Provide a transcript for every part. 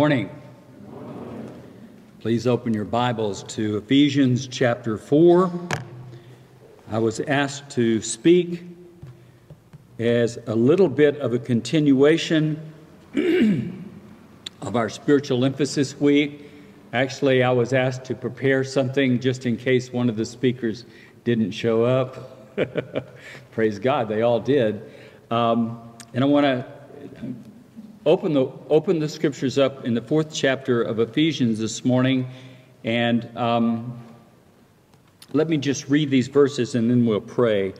morning. Please open your Bibles to Ephesians chapter 4. I was asked to speak as a little bit of a continuation of our spiritual emphasis week. Actually, I was asked to prepare something just in case one of the speakers didn't show up. Praise God, they all did. Um, and I want to open the, open the scriptures up in the fourth chapter of Ephesians this morning. And um, let me just read these verses and then we'll pray.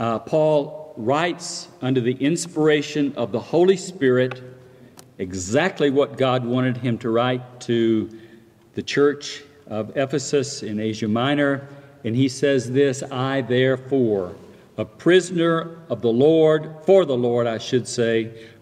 Uh, Paul writes under the inspiration of the Holy Spirit exactly what God wanted him to write to the church of Ephesus in Asia Minor. And he says this I, therefore, a prisoner of the Lord, for the Lord, I should say,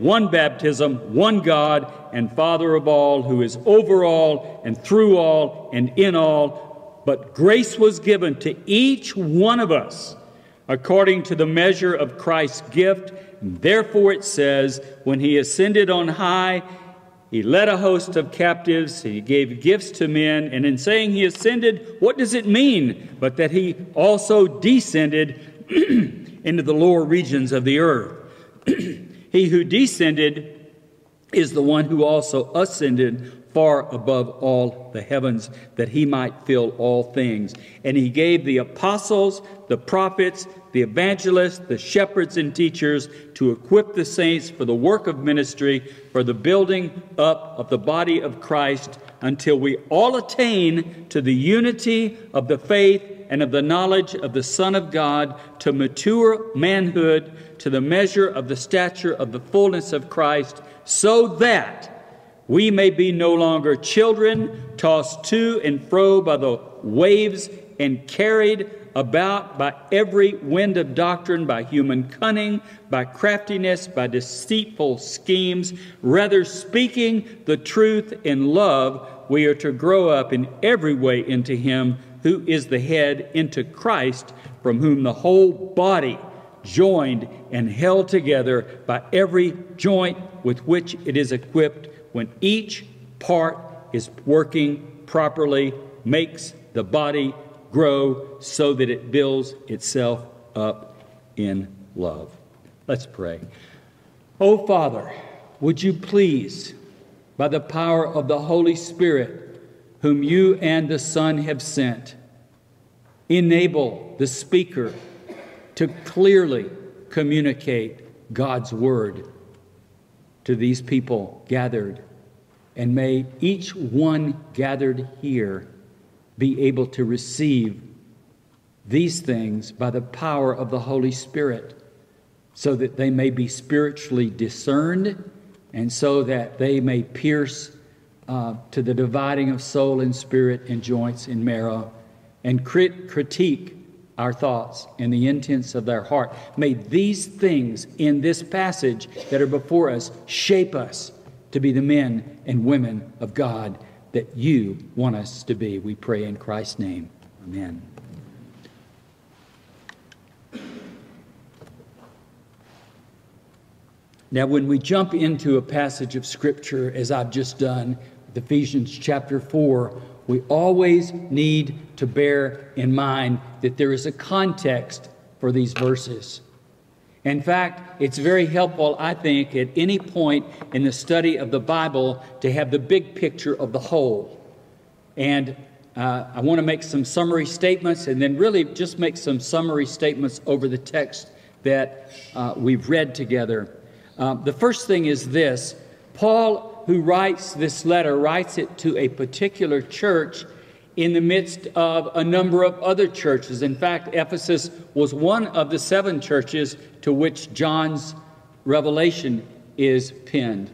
one baptism, one God and Father of all, who is over all and through all and in all. But grace was given to each one of us according to the measure of Christ's gift. And therefore, it says, when he ascended on high, he led a host of captives, he gave gifts to men, and in saying he ascended, what does it mean? But that he also descended into the lower regions of the earth. He who descended is the one who also ascended far above all the heavens, that he might fill all things. And he gave the apostles, the prophets, the evangelists, the shepherds, and teachers to equip the saints for the work of ministry, for the building up of the body of Christ, until we all attain to the unity of the faith and of the knowledge of the Son of God, to mature manhood to the measure of the stature of the fullness of Christ, so that we may be no longer children, tossed to and fro by the waves and carried about by every wind of doctrine, by human cunning, by craftiness, by deceitful schemes. Rather, speaking the truth in love, we are to grow up in every way into Him who is the head, into Christ, from whom the whole body joined and held together by every joint with which it is equipped, when each part is working properly, makes the body grow so that it builds itself up in love. Let's pray. Oh, Father, would you please, by the power of the Holy Spirit, whom you and the Son have sent, enable the speaker to clearly communicate God's word to these people gathered. And may each one gathered here be able to receive these things by the power of the Holy Spirit so that they may be spiritually discerned and so that they may pierce uh, to the dividing of soul and spirit and joints and marrow and crit- critique our thoughts and the intents of their heart. May these things in this passage that are before us shape us to be the men and women of God that you want us to be. We pray in Christ's name. Amen. Now, when we jump into a passage of Scripture, as I've just done, Ephesians chapter 4, we always need to bear in mind that there is a context for these verses. In fact, it's very helpful, I think, at any point in the study of the Bible to have the big picture of the whole. And uh, I want to make some summary statements and then really just make some summary statements over the text that uh, we've read together. Uh, the first thing is this Paul who writes this letter writes it to a particular church in the midst of a number of other churches. In fact, Ephesus was one of the seven churches to which John's revelation is pinned.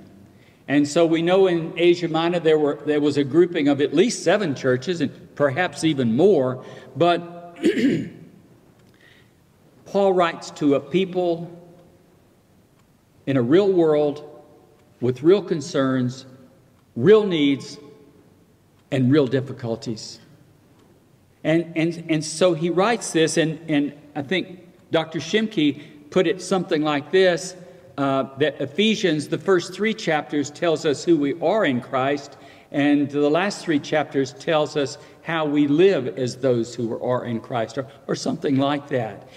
And so we know in Asia Minor there, were, there was a grouping of at least seven churches and perhaps even more. But Paul writes to a people in a real world with real concerns, real needs, and real difficulties. And, and, and so he writes this, and, and I think Dr. Shimke put it something like this uh, that Ephesians, the first three chapters, tells us who we are in Christ, and the last three chapters tells us how we live as those who are in Christ, or, or something like that.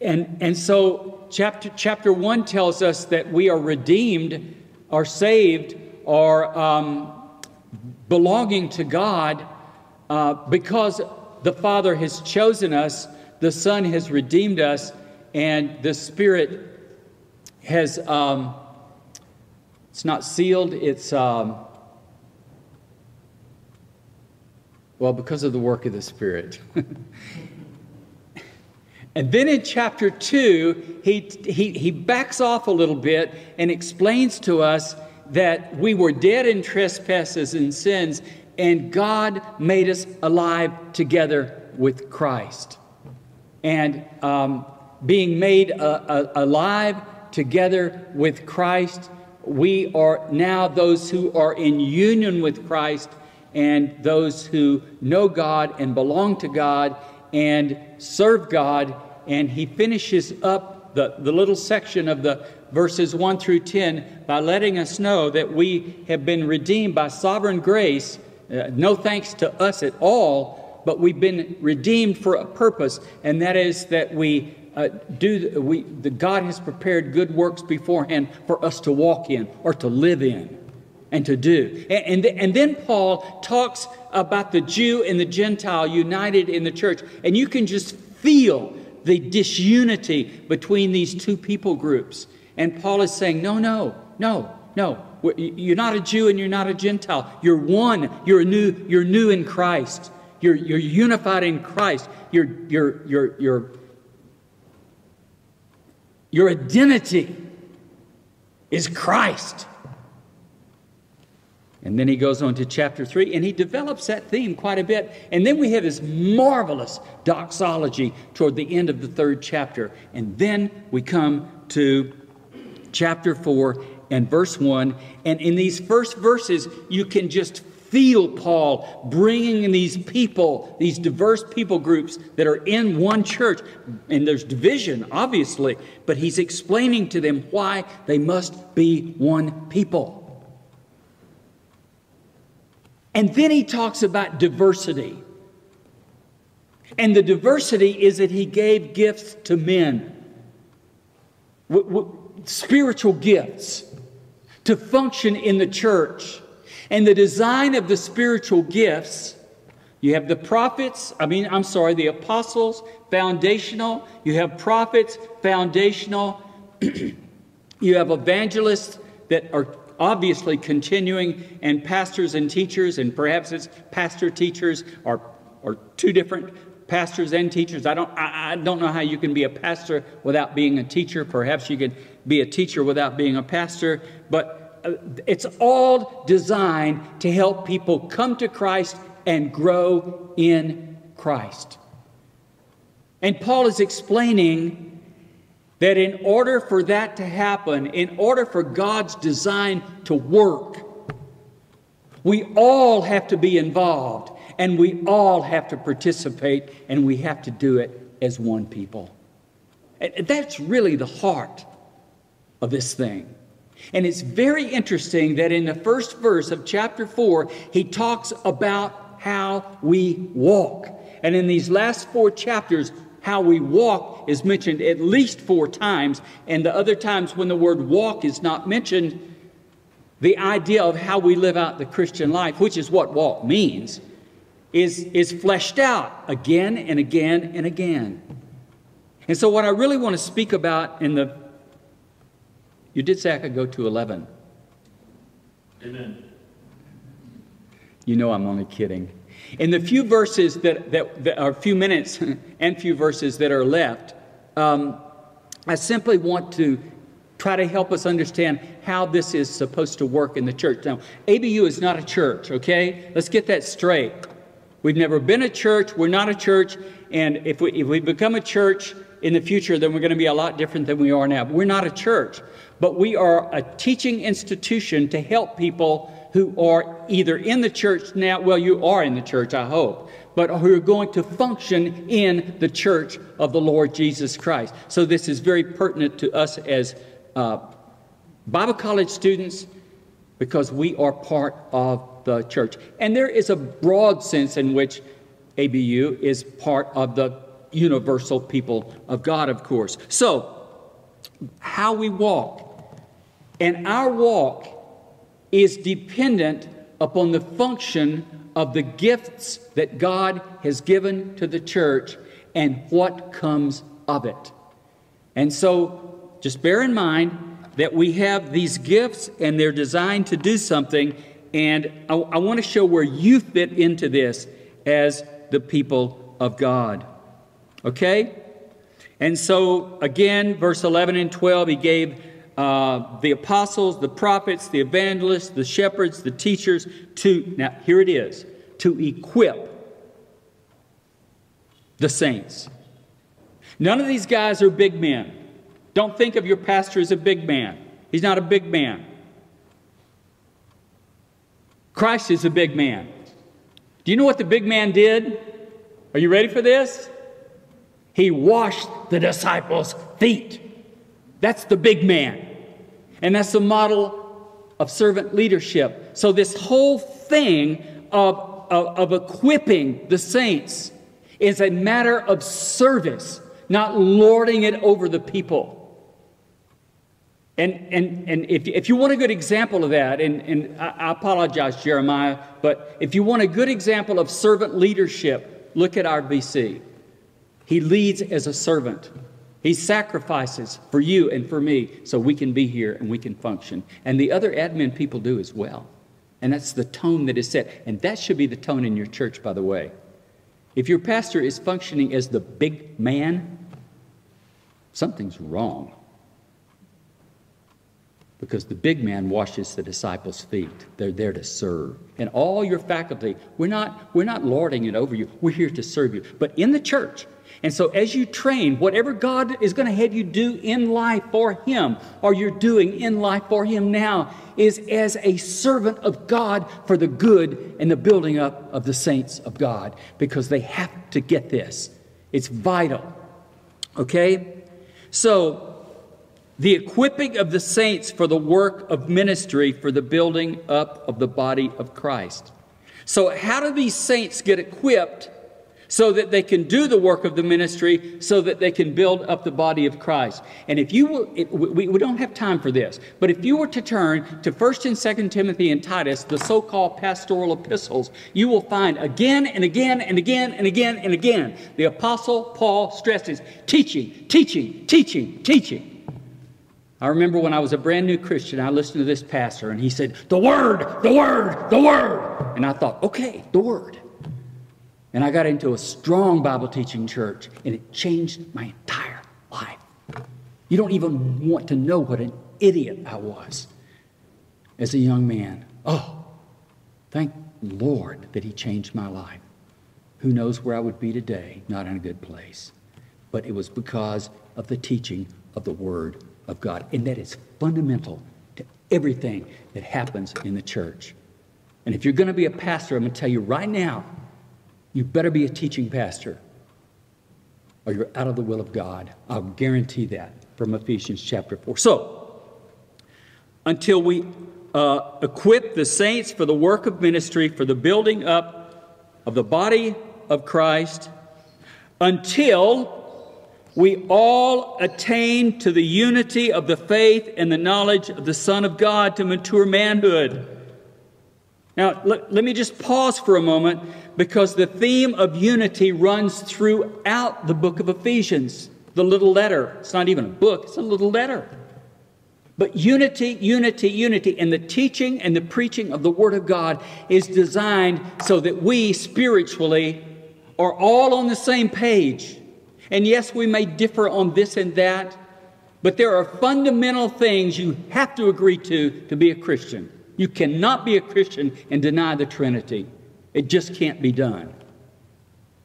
And, and so chapter, chapter 1 tells us that we are redeemed, are saved, are um, belonging to God uh, because the Father has chosen us, the Son has redeemed us, and the Spirit has, um, it's not sealed, it's, um, well, because of the work of the Spirit. and then in chapter 2, he, he, he backs off a little bit and explains to us that we were dead in trespasses and sins, and God made us alive together with Christ. And um, being made uh, uh, alive together with Christ. We are now those who are in union with Christ and those who know God and belong to God and serve God. And he finishes up the, the little section of the verses 1 through 10 by letting us know that we have been redeemed by sovereign grace, uh, no thanks to us at all, but we've been redeemed for a purpose, and that is that we uh, do we the God has prepared good works beforehand for us to walk in or to live in and to do. And, and, and then Paul talks about the Jew and the Gentile united in the church, and you can just feel the disunity between these two people groups. And Paul is saying, no, no, no, no. You're not a Jew and you're not a Gentile. You're one. You're new. You're new in Christ. You're, you're unified in Christ. You're, you're, you're, you're your identity is Christ. And then he goes on to chapter 3 and he develops that theme quite a bit. And then we have this marvelous doxology toward the end of the third chapter. And then we come to chapter 4 and verse 1. And in these first verses, you can just feel Paul bringing in these people, these diverse people groups that are in one church. And there's division, obviously, but he's explaining to them why they must be one people. And then he talks about diversity. And the diversity is that he gave gifts to men, w- w- spiritual gifts, to function in the church. And the design of the spiritual gifts, you have the prophets, I mean, I'm sorry, the apostles, foundational. You have prophets, foundational. you have evangelists that are obviously continuing, and pastors and teachers, and perhaps it's pastor teachers or, or two different pastors and teachers. I don't, I, I, don't know how you can be a pastor without being a teacher. Perhaps you could be a teacher without being a pastor. But uh, it's all designed to help people come to Christ and grow in Christ. And Paul is explaining that in order for that to happen, in order for God's design to work, we all have to be involved and we all have to participate and we have to do it as one people. And that's really the heart of this thing. And it's very interesting that in the first verse of chapter 4, he talks about how we walk. And in these last four chapters, how we walk is mentioned at least four times. And the other times when the word walk is not mentioned, the idea of how we live out the Christian life, which is what walk means, is, is fleshed out again and again and again. And so, what I really want to speak about in the you did say I could go to 11. Amen. You know I'm only kidding. In the few verses that, that, that are few minutes and few verses that are left, um, I simply want to try to help us understand how this is supposed to work in the church. Now, ABU is not a church, okay? Let's get that straight. We've never been a church, we're not a church, and if we, if we become a church in the future, then we're going to be a lot different than we are now. But we're not a church, but we are a teaching institution to help people who are either in the church now, well, you are in the church, I hope, but who are going to function in the church of the Lord Jesus Christ. So this is very pertinent to us as uh, Bible college students because we are part of the church. And there is a broad sense in which ABU is part of the universal people of God, of course. So, how we walk. And our walk is dependent upon the function of the gifts that God has given to the church and what comes of it. And so just bear in mind that we have these gifts and they're designed to do something. And I, I want to show where you fit into this as the people of God. Okay? And so, again, verse 11 and 12, he gave uh, the apostles, the prophets, the evangelists, the shepherds, the teachers to, now here it is, to equip the saints. None of these guys are big men. Don't think of your pastor as a big man. He's not a big man. Christ is a big man. Do you know what the big man did? Are you ready for this? He washed the disciples' feet. That's the big man. And that's the model of servant leadership. So, this whole thing of, of, of equipping the saints is a matter of service, not lording it over the people. And, and, and if, if you want a good example of that, and, and I, I apologize, Jeremiah, but if you want a good example of servant leadership, look at our VC. He leads as a servant. He sacrifices for you and for me so we can be here and we can function. And the other admin people do as well. And that's the tone that is set. And that should be the tone in your church, by the way. If your pastor is functioning as the big man, something's wrong. Because the big man washes the disciples' feet. They're there to serve. And all your faculty, we're not, we're not lording it over you. We're here to serve you. But in the church, and so, as you train, whatever God is going to have you do in life for Him, or you're doing in life for Him now, is as a servant of God for the good and the building up of the saints of God, because they have to get this. It's vital. Okay? So, the equipping of the saints for the work of ministry for the building up of the body of Christ. So, how do these saints get equipped so that they can do the work of the ministry, so that they can build up the body of Christ. And if you will, it, we, we don't have time for this, but if you were to turn to 1st and 2nd Timothy and Titus, the so called pastoral epistles, you will find again and again and again and again and again the Apostle Paul stresses teaching, teaching, teaching, teaching. I remember when I was a brand new Christian, I listened to this pastor and he said, The Word, the Word, the Word. And I thought, okay, the Word. And I got into a strong Bible teaching church, and it changed my entire life. You don't even want to know what an idiot I was as a young man. Oh, thank Lord that He changed my life. Who knows where I would be today? Not in a good place. But it was because of the teaching of the Word of God. And that is fundamental to everything that happens in the church. And if you're going to be a pastor, I'm going to tell you right now you better be a teaching pastor or you're out of the will of God. I'll guarantee that from Ephesians chapter 4. So, until we uh, equip the saints for the work of ministry, for the building up of the body of Christ, until we all attain to the unity of the faith and the knowledge of the Son of God to mature manhood now, let, let, me just pause for a moment because the theme of unity runs throughout the book of Ephesians, the little letter. It's not even a book, it's a little letter. But unity, unity, unity, and the teaching and the preaching of the Word of God is designed so that we spiritually are all on the same page. And yes, we may differ on this and that, But there are fundamental things you have to agree to to be a Christian. You cannot be a Christian and deny the Trinity. It just can't be done.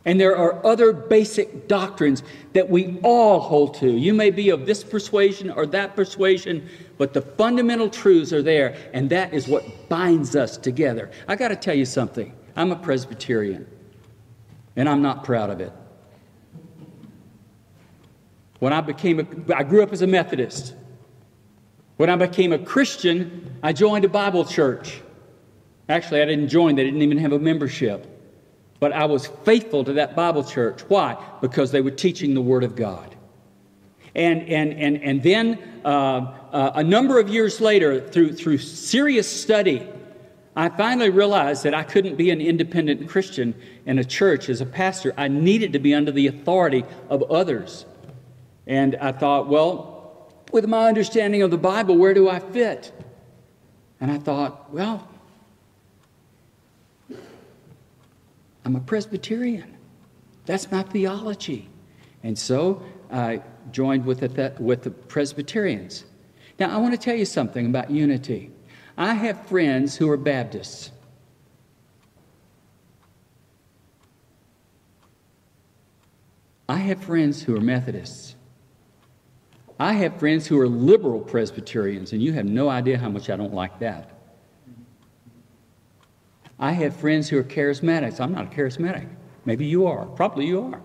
And there are other basic doctrines that we all hold to. You may be of this persuasion or that persuasion, but the fundamental truths are there, and that is what binds us together. I got to tell you something. I'm a Presbyterian, and I'm not proud of it. When I became a, I grew up as a Methodist. When I became a Christian, I joined a Bible church. Actually, I didn't join, they didn't even have a membership. But I was faithful to that Bible church. Why? Because they were teaching the Word of God. And, and, and, and then uh, uh, a number of years later, through, through serious study, I finally realized that I couldn't be an independent Christian in a church as a pastor. I needed to be under the authority of others. And I thought, well, with my understanding of the Bible, where do I fit? And I thought, well, I'm a Presbyterian. That's my theology. And so I joined with the, with the Presbyterians. Now, I want to tell you something about unity. I have friends who are Baptists. I have friends who are Methodists. I have friends who are liberal Presbyterians, and you have no idea how much I don't like that. I have friends who are charismatics. I'm not a charismatic. Maybe you are. Probably you are.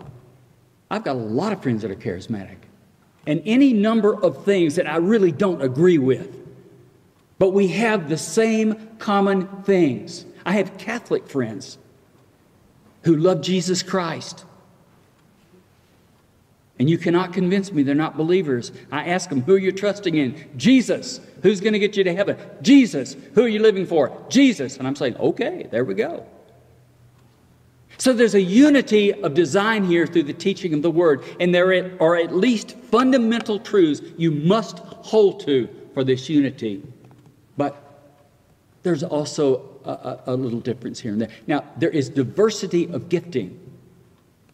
I've got a lot of friends that are charismatic. And any number of things that I really don't agree with. But we have the same common things. I have Catholic friends who love Jesus Christ. And you cannot convince me they're not believers. I ask them, who are you trusting in? Jesus. Who's going to get you to heaven? Jesus. Who are you living for? Jesus. And I'm saying, okay, there we go. So there's a unity of design here through the teaching of the Word, and there are at least fundamental truths you must hold to for this unity. But there's also a, a, a little difference here and there. Now, there is diversity of gifting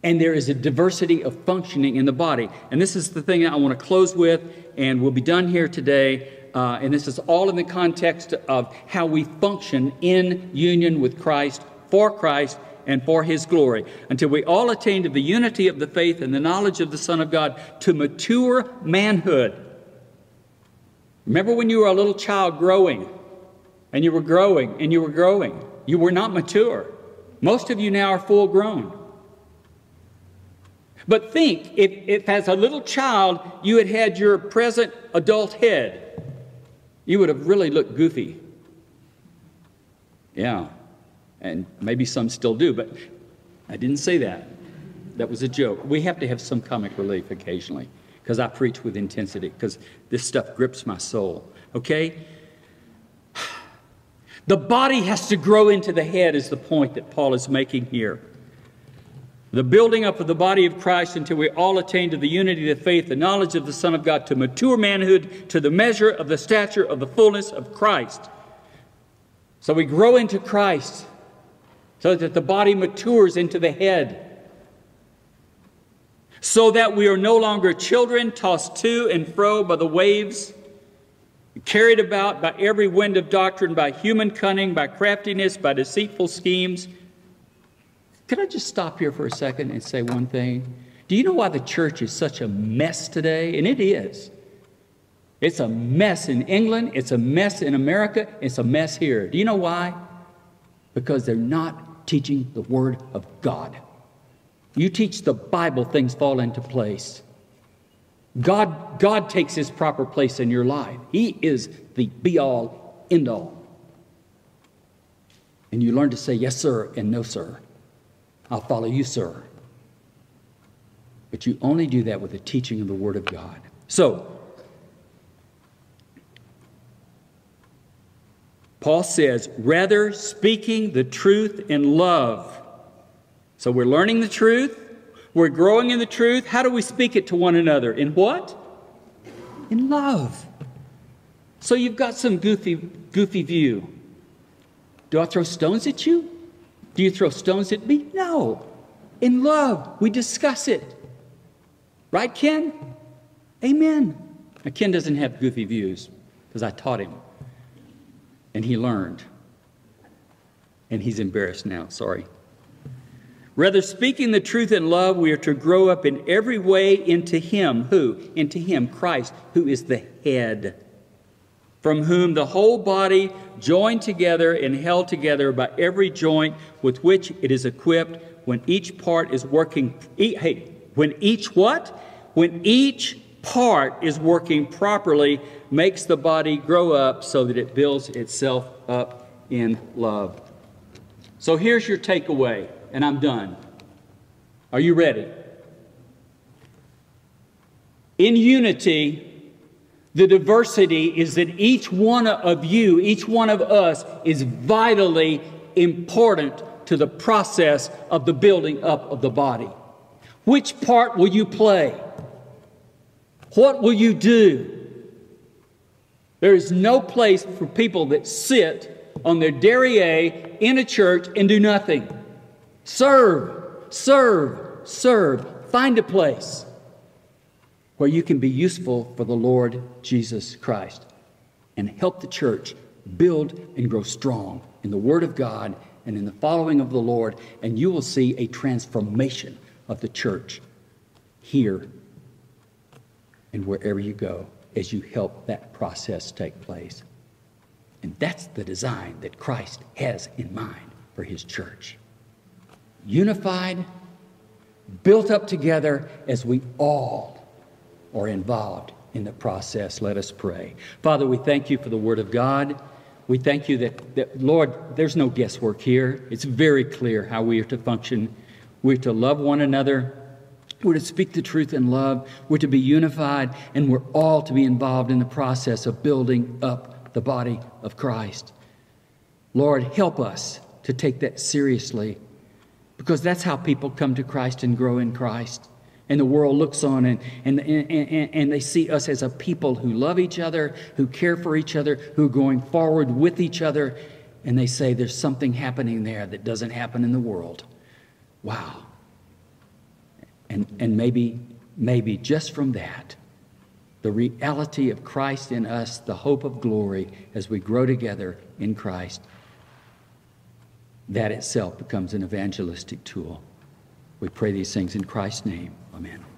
and there is a diversity of functioning in the body. And this is the thing that I want to close with, and we'll be done here today. Uh, and this is all in the context of how we function in union with Christ, for Christ, and for His glory, until we all attain to the unity of the faith and the knowledge of the Son of God to mature manhood. Remember when you were a little child growing, and you were growing, and you were growing. You were not mature. Most of you now are full grown. But think if, if, as a little child, you had had your present adult head, you would have really looked goofy. Yeah. And maybe some still do, but I didn't say that. That was a joke. We have to have some comic relief occasionally because I preach with intensity because this stuff grips my soul. Okay? The body has to grow into the head, is the point that Paul is making here. The building up of the body of Christ until we all attain to the unity of the faith, the knowledge of the Son of God, to mature manhood, to the measure of the stature of the fullness of Christ. So we grow into Christ so that the body matures into the head. So that we are no longer children tossed to and fro by the waves, carried about by every wind of doctrine, by human cunning, by craftiness, by deceitful schemes. Can I just stop here for a second and say one thing? Do you know why the church is such a mess today? And it is. It's a mess in England, it's a mess in America, it's a mess here. Do you know why? Because they're not teaching the Word of God. You teach the Bible, things fall into place. God, God takes his proper place in your life. He is the be all, end all. And you learn to say yes, sir, and no, sir. I'll follow you, sir. But you only do that with the teaching of the Word of God. So, Paul says, rather speaking the truth in love. So we're learning the truth, we're growing in the truth. How do we speak it to one another? In what? In love. So you've got some goofy, goofy view. Do I throw stones at you? Do you throw stones at me? No. In love, we discuss it. Right, Ken? Amen. Now, Ken doesn't have goofy views because I taught him. And he learned. And he's embarrassed now, sorry. Rather, speaking the truth in love, we are to grow up in every way into Him. Who? Into Him, Christ, who is the head, from whom the whole body, joined together and held together by every joint with which it is equipped, when each part is working. Hey, when each what? When each part is working properly, makes the body grow up so that it builds itself up in love. So here's your takeaway, and I'm done. Are you ready? In unity, the diversity is that each one of you, each one of us, is vitally important to the process of the building up of the body. Which part will you play? What will you do? There is no place for people that sit on their derriere in a church and do nothing. Serve, serve, serve. Find a place where you can be useful for the Lord Jesus Christ and help the church build and grow strong in the Word of God and in the following of the Lord, and you will see a transformation of the church here and wherever you go as you help that process take place. And that's the design that Christ has in mind for his church. Unified, built up together as we all are involved in the process. Let us pray. Father, we thank you for the Word of God. We thank you that, that, Lord, there's no guesswork here. It's very clear how we are to function. We're to love one another. We're to speak the truth in love. We're to be unified, and we're all to be involved in the process of building up the body of Christ. Lord, help us to take that seriously because that's how people come to Christ and grow in Christ. And the world looks on and, and, and, and they see us as a people who love each other, who care for each other, who are going forward with each other. And they say there's something happening there that doesn't happen in the world. Wow. And, and maybe, maybe just from that, the reality of Christ in us, the hope of glory as we grow together in Christ, that itself becomes an evangelistic tool. We pray these things in Christ's name. Amen.